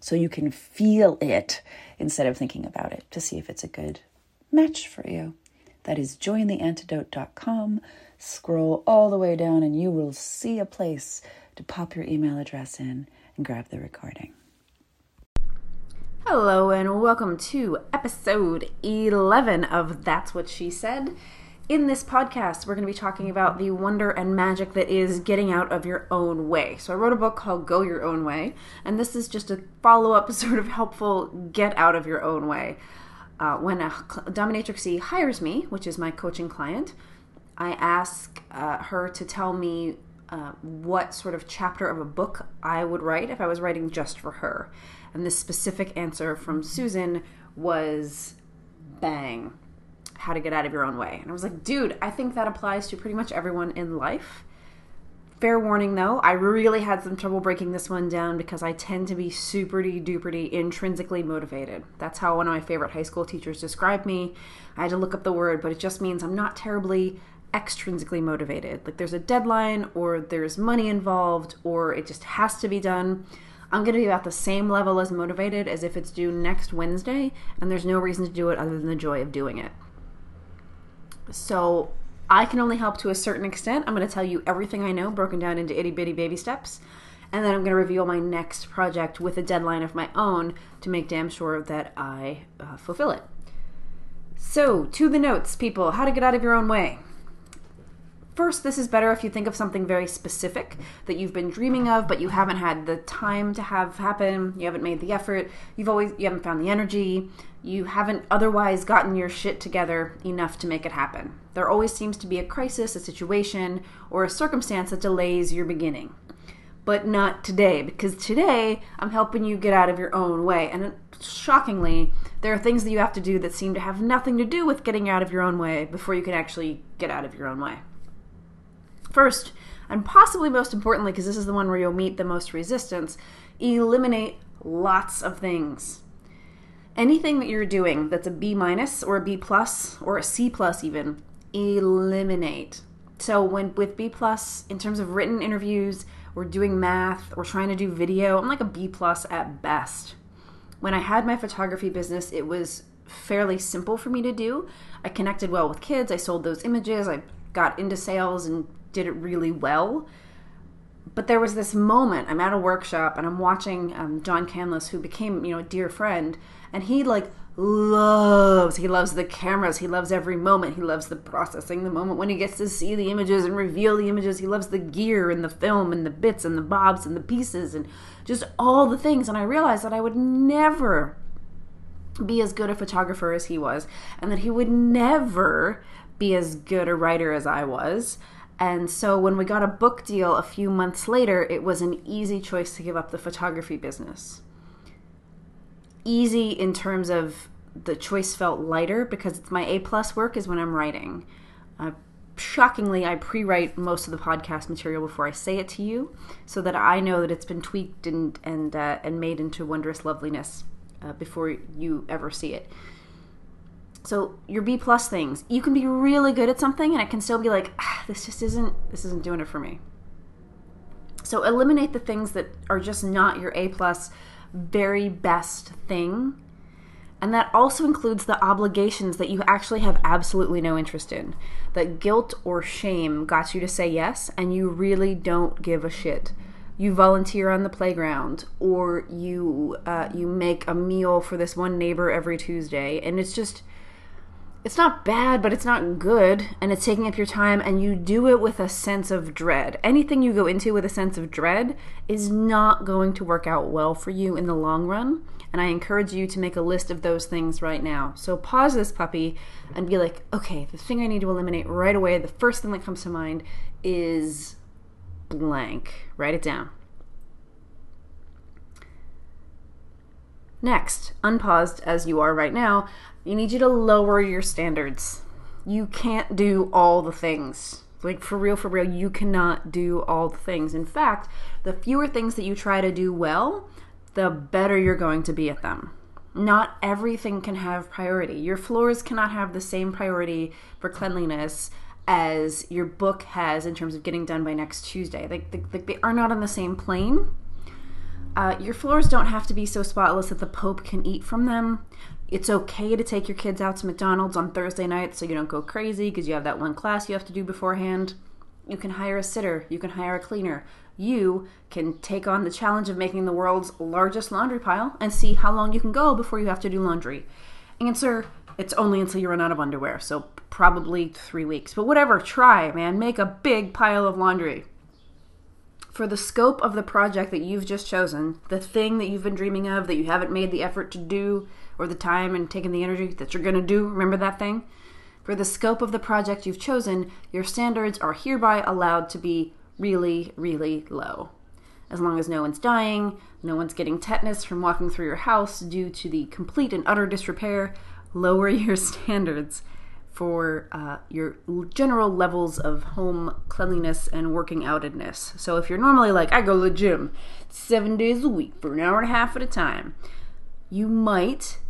so you can feel it instead of thinking about it to see if it's a good match for you. That is jointheantidote.com. Scroll all the way down, and you will see a place to pop your email address in and grab the recording. Hello, and welcome to episode 11 of That's What She Said. In this podcast, we're going to be talking about the wonder and magic that is getting out of your own way. So, I wrote a book called Go Your Own Way, and this is just a follow up, sort of helpful get out of your own way. Uh, when a dominatrixie hires me, which is my coaching client, I ask uh, her to tell me uh, what sort of chapter of a book I would write if I was writing just for her. And the specific answer from Susan was bang how to get out of your own way. And I was like, dude, I think that applies to pretty much everyone in life. Fair warning though, I really had some trouble breaking this one down because I tend to be superty duperty intrinsically motivated. That's how one of my favorite high school teachers described me. I had to look up the word, but it just means I'm not terribly extrinsically motivated. Like there's a deadline or there's money involved or it just has to be done. I'm going to be about the same level as motivated as if it's due next Wednesday and there's no reason to do it other than the joy of doing it. So I can only help to a certain extent. I'm going to tell you everything I know, broken down into itty bitty baby steps. And then I'm going to reveal my next project with a deadline of my own to make damn sure that I uh, fulfill it. So, to the notes, people how to get out of your own way. First, this is better if you think of something very specific that you've been dreaming of, but you haven't had the time to have happen. You haven't made the effort. You've always you haven't found the energy. You haven't otherwise gotten your shit together enough to make it happen. There always seems to be a crisis, a situation, or a circumstance that delays your beginning. But not today, because today I'm helping you get out of your own way. And shockingly, there are things that you have to do that seem to have nothing to do with getting out of your own way before you can actually get out of your own way. First, and possibly most importantly, because this is the one where you'll meet the most resistance, eliminate lots of things. Anything that you're doing that's a B minus or a B plus or a C plus even, eliminate. So when with B plus, in terms of written interviews, we're doing math, we're trying to do video, I'm like a B plus at best. When I had my photography business, it was fairly simple for me to do. I connected well with kids, I sold those images, I got into sales and did it really well. But there was this moment. I'm at a workshop and I'm watching um, John Canlis, who became you know a dear friend, and he like loves he loves the cameras he loves every moment he loves the processing the moment when he gets to see the images and reveal the images he loves the gear and the film and the bits and the bobs and the pieces and just all the things and i realized that i would never be as good a photographer as he was and that he would never be as good a writer as i was and so when we got a book deal a few months later, it was an easy choice to give up the photography business. Easy in terms of the choice felt lighter because it's my A plus work is when I'm writing. Uh, shockingly, I pre-write most of the podcast material before I say it to you, so that I know that it's been tweaked and and uh, and made into wondrous loveliness uh, before you ever see it. So your B plus things, you can be really good at something and it can still be like, ah, this just isn't this isn't doing it for me. So eliminate the things that are just not your A plus very best thing. And that also includes the obligations that you actually have absolutely no interest in. That guilt or shame got you to say yes, and you really don't give a shit. you volunteer on the playground or you uh, you make a meal for this one neighbor every Tuesday and it's just it's not bad but it's not good and it's taking up your time and you do it with a sense of dread anything you go into with a sense of dread is not going to work out well for you in the long run and I encourage you to make a list of those things right now. So pause this puppy and be like, okay, the thing I need to eliminate right away, the first thing that comes to mind is blank. Write it down. Next, unpaused as you are right now, you need you to lower your standards. You can't do all the things. Like, for real, for real, you cannot do all the things. In fact, the fewer things that you try to do well, the better you're going to be at them. Not everything can have priority. Your floors cannot have the same priority for cleanliness as your book has in terms of getting done by next Tuesday. Like, they, they are not on the same plane. Uh, your floors don't have to be so spotless that the Pope can eat from them. It's okay to take your kids out to McDonald's on Thursday night so you don't go crazy because you have that one class you have to do beforehand. You can hire a sitter, you can hire a cleaner. You can take on the challenge of making the world's largest laundry pile and see how long you can go before you have to do laundry. Answer it's only until you run out of underwear, so probably three weeks. But whatever, try, man. Make a big pile of laundry. For the scope of the project that you've just chosen, the thing that you've been dreaming of that you haven't made the effort to do, or the time and taken the energy that you're going to do, remember that thing? For the scope of the project you've chosen, your standards are hereby allowed to be really, really low. As long as no one's dying, no one's getting tetanus from walking through your house due to the complete and utter disrepair, lower your standards for uh, your general levels of home cleanliness and working outedness. So if you're normally like, I go to the gym seven days a week for an hour and a half at a time, you might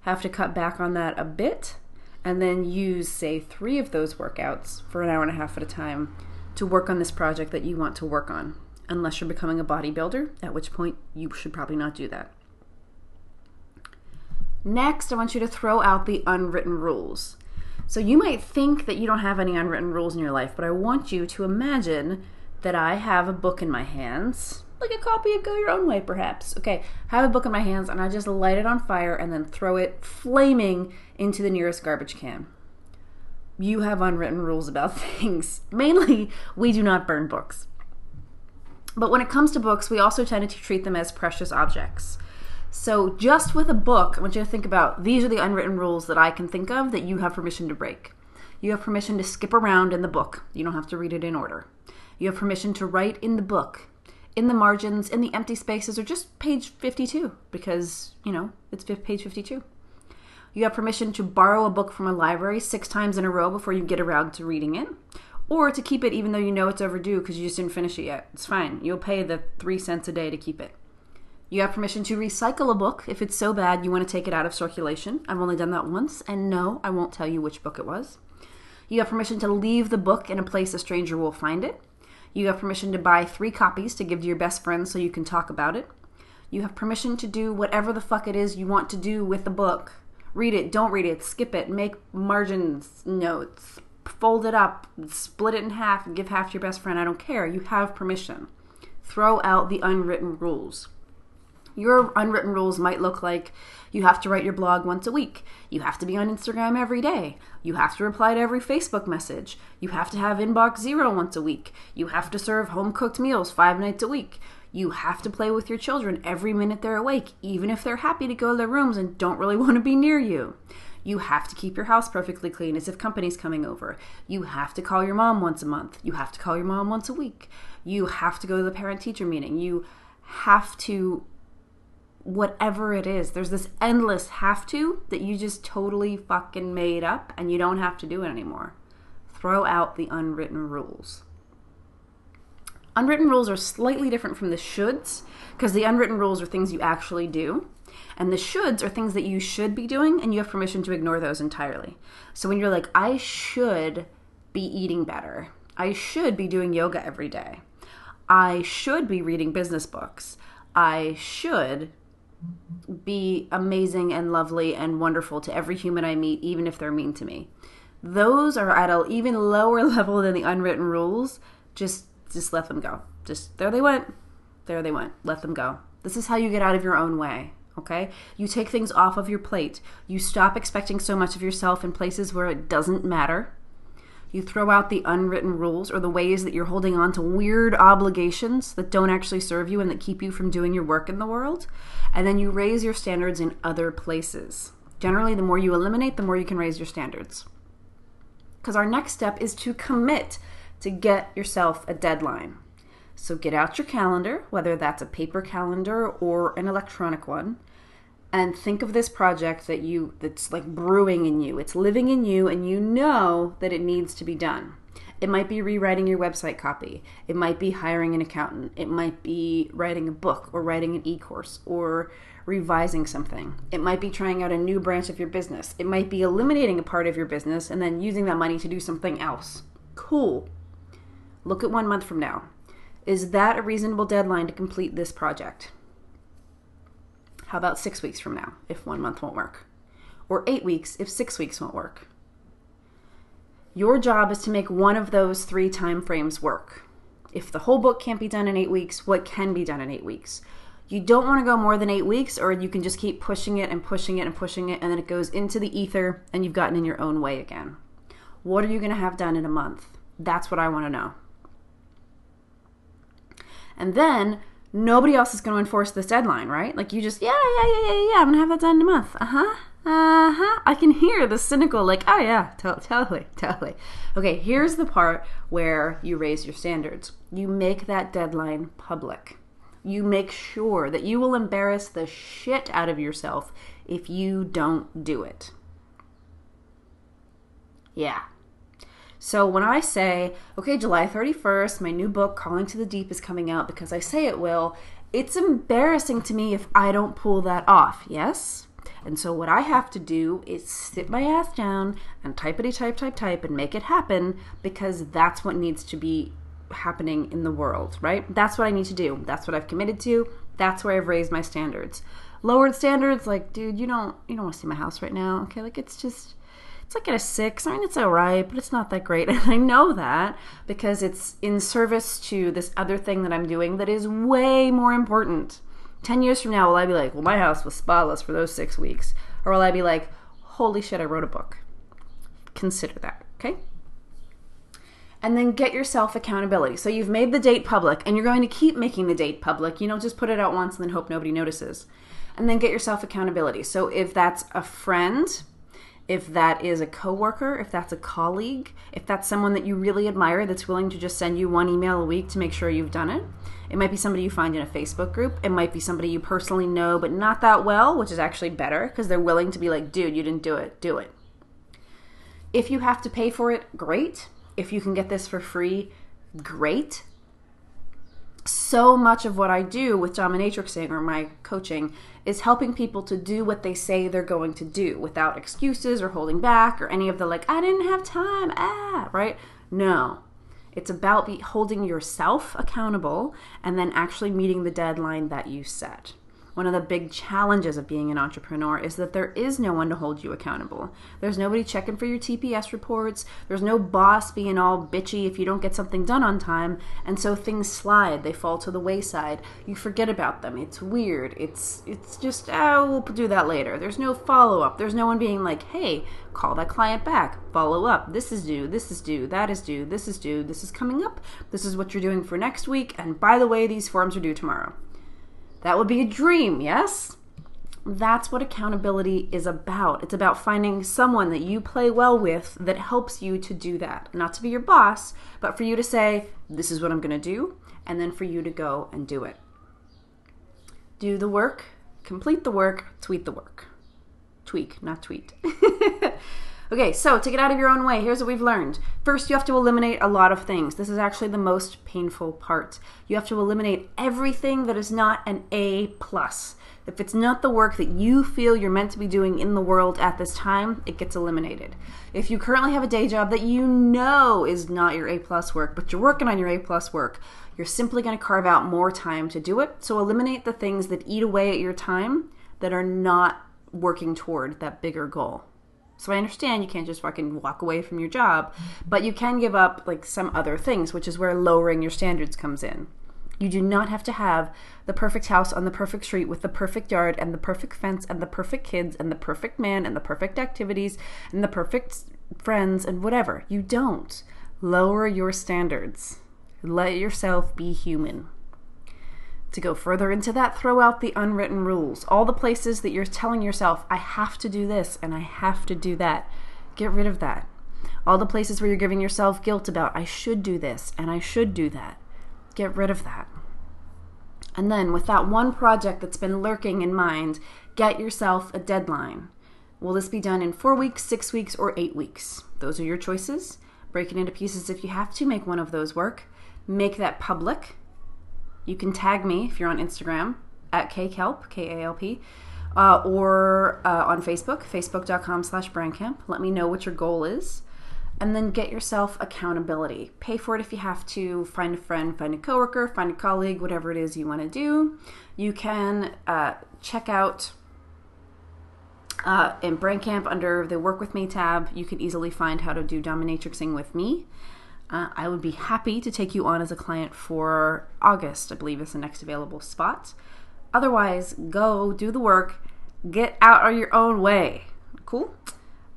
have to cut back on that a bit and then use, say, three of those workouts for an hour and a half at a time to work on this project that you want to work on. Unless you're becoming a bodybuilder, at which point you should probably not do that. Next, I want you to throw out the unwritten rules. So you might think that you don't have any unwritten rules in your life, but I want you to imagine that I have a book in my hands, like a copy of Go Your Own Way, perhaps. Okay, I have a book in my hands and I just light it on fire and then throw it flaming into the nearest garbage can. You have unwritten rules about things. Mainly, we do not burn books. But when it comes to books, we also tend to treat them as precious objects. So, just with a book, I want you to think about these are the unwritten rules that I can think of that you have permission to break. You have permission to skip around in the book. You don't have to read it in order. You have permission to write in the book, in the margins, in the empty spaces, or just page 52, because, you know, it's page 52. You have permission to borrow a book from a library six times in a row before you get around to reading it, or to keep it even though you know it's overdue because you just didn't finish it yet. It's fine. You'll pay the three cents a day to keep it. You have permission to recycle a book if it's so bad you want to take it out of circulation. I've only done that once, and no, I won't tell you which book it was. You have permission to leave the book in a place a stranger will find it. You have permission to buy three copies to give to your best friend so you can talk about it. You have permission to do whatever the fuck it is you want to do with the book. Read it, don't read it, skip it, make margins notes, fold it up, split it in half, and give half to your best friend. I don't care. You have permission. Throw out the unwritten rules. Your unwritten rules might look like you have to write your blog once a week. You have to be on Instagram every day. You have to reply to every Facebook message. You have to have inbox zero once a week. You have to serve home cooked meals five nights a week. You have to play with your children every minute they're awake, even if they're happy to go to their rooms and don't really want to be near you. You have to keep your house perfectly clean as if company's coming over. You have to call your mom once a month. You have to call your mom once a week. You have to go to the parent teacher meeting. You have to whatever it is. There's this endless have to that you just totally fucking made up and you don't have to do it anymore. Throw out the unwritten rules. Unwritten rules are slightly different from the shoulds because the unwritten rules are things you actually do. And the shoulds are things that you should be doing, and you have permission to ignore those entirely. So when you're like, I should be eating better, I should be doing yoga every day, I should be reading business books, I should be amazing and lovely and wonderful to every human I meet, even if they're mean to me. Those are at an even lower level than the unwritten rules. Just just let them go. Just there they went. There they went. Let them go. This is how you get out of your own way. Okay? You take things off of your plate. You stop expecting so much of yourself in places where it doesn't matter. You throw out the unwritten rules or the ways that you're holding on to weird obligations that don't actually serve you and that keep you from doing your work in the world. And then you raise your standards in other places. Generally, the more you eliminate, the more you can raise your standards. Because our next step is to commit to get yourself a deadline. So get out your calendar, whether that's a paper calendar or an electronic one, and think of this project that you that's like brewing in you. It's living in you and you know that it needs to be done. It might be rewriting your website copy. It might be hiring an accountant. It might be writing a book or writing an e-course or revising something. It might be trying out a new branch of your business. It might be eliminating a part of your business and then using that money to do something else. Cool. Look at one month from now. Is that a reasonable deadline to complete this project? How about six weeks from now, if one month won't work? Or eight weeks, if six weeks won't work? Your job is to make one of those three time frames work. If the whole book can't be done in eight weeks, what can be done in eight weeks? You don't want to go more than eight weeks, or you can just keep pushing it and pushing it and pushing it, and then it goes into the ether and you've gotten in your own way again. What are you going to have done in a month? That's what I want to know. And then nobody else is going to enforce this deadline, right? Like you just, yeah, yeah, yeah, yeah, yeah, I'm going to have that done in a month. Uh huh. Uh huh. I can hear the cynical, like, oh yeah, to- totally, totally. Okay, here's the part where you raise your standards. You make that deadline public. You make sure that you will embarrass the shit out of yourself if you don't do it. Yeah. So when I say, okay, July 31st, my new book, Calling to the Deep, is coming out because I say it will, it's embarrassing to me if I don't pull that off, yes? And so what I have to do is sit my ass down and typeity type type type and make it happen because that's what needs to be happening in the world, right? That's what I need to do. That's what I've committed to. That's where I've raised my standards. Lowered standards, like, dude, you don't you don't want to see my house right now. Okay, like it's just it's like at a six. I mean, it's all right, but it's not that great. And I know that because it's in service to this other thing that I'm doing that is way more important. 10 years from now, will I be like, well, my house was spotless for those six weeks? Or will I be like, holy shit, I wrote a book? Consider that, okay? And then get yourself accountability. So you've made the date public and you're going to keep making the date public. You don't just put it out once and then hope nobody notices. And then get yourself accountability. So if that's a friend, if that is a coworker, if that's a colleague, if that's someone that you really admire that's willing to just send you one email a week to make sure you've done it. It might be somebody you find in a Facebook group. It might be somebody you personally know but not that well, which is actually better because they're willing to be like, dude, you didn't do it, do it. If you have to pay for it, great. If you can get this for free, great. So much of what I do with dominatrixing or my coaching is helping people to do what they say they're going to do without excuses or holding back or any of the like, I didn't have time, ah, right? No. It's about holding yourself accountable and then actually meeting the deadline that you set. One of the big challenges of being an entrepreneur is that there is no one to hold you accountable. There's nobody checking for your TPS reports. There's no boss being all bitchy if you don't get something done on time. And so things slide, they fall to the wayside. You forget about them. It's weird. It's it's just oh, we'll do that later. There's no follow-up. There's no one being like, "Hey, call that client back. Follow up. This is due. This is due. That is due. This is due. This is coming up. This is what you're doing for next week. And by the way, these forms are due tomorrow." That would be a dream, yes? That's what accountability is about. It's about finding someone that you play well with that helps you to do that. Not to be your boss, but for you to say, this is what I'm going to do, and then for you to go and do it. Do the work, complete the work, tweet the work. Tweak, not tweet. Okay, so to get out of your own way, here's what we've learned. First, you have to eliminate a lot of things. This is actually the most painful part. You have to eliminate everything that is not an A plus. If it's not the work that you feel you're meant to be doing in the world at this time, it gets eliminated. If you currently have a day job that you know is not your A plus work, but you're working on your A plus work, you're simply going to carve out more time to do it. So eliminate the things that eat away at your time that are not working toward that bigger goal. So I understand you can't just fucking walk away from your job, but you can give up like some other things, which is where lowering your standards comes in. You do not have to have the perfect house on the perfect street with the perfect yard and the perfect fence and the perfect kids and the perfect man and the perfect activities and the perfect friends and whatever. You don't. Lower your standards. Let yourself be human. To go further into that, throw out the unwritten rules. All the places that you're telling yourself, I have to do this and I have to do that. Get rid of that. All the places where you're giving yourself guilt about, I should do this and I should do that. Get rid of that. And then, with that one project that's been lurking in mind, get yourself a deadline. Will this be done in four weeks, six weeks, or eight weeks? Those are your choices. Break it into pieces if you have to, make one of those work. Make that public. You can tag me if you're on Instagram at kkalp, K A L P, uh, or uh, on Facebook, facebook.com slash brandcamp. Let me know what your goal is and then get yourself accountability. Pay for it if you have to. Find a friend, find a coworker, find a colleague, whatever it is you want to do. You can uh, check out uh, in Brand Camp under the Work With Me tab. You can easily find how to do dominatrixing with me. Uh, I would be happy to take you on as a client for August, I believe is the next available spot. Otherwise, go do the work, get out of your own way. Cool?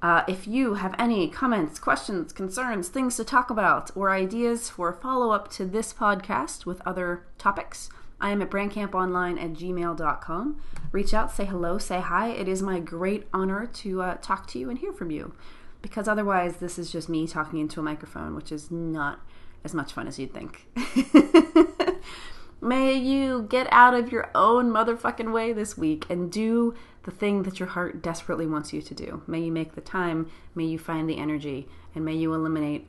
Uh, if you have any comments, questions, concerns, things to talk about, or ideas for follow up to this podcast with other topics, I am at brandcamponline at gmail.com. Reach out, say hello, say hi. It is my great honor to uh, talk to you and hear from you because otherwise, this is just me talking into a microphone, which is not as much fun as you'd think. May you get out of your own motherfucking way this week and do the thing that your heart desperately wants you to do. May you make the time, may you find the energy, and may you eliminate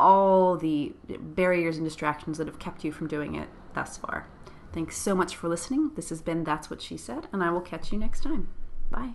all the barriers and distractions that have kept you from doing it thus far. Thanks so much for listening. This has been That's What She Said, and I will catch you next time. Bye.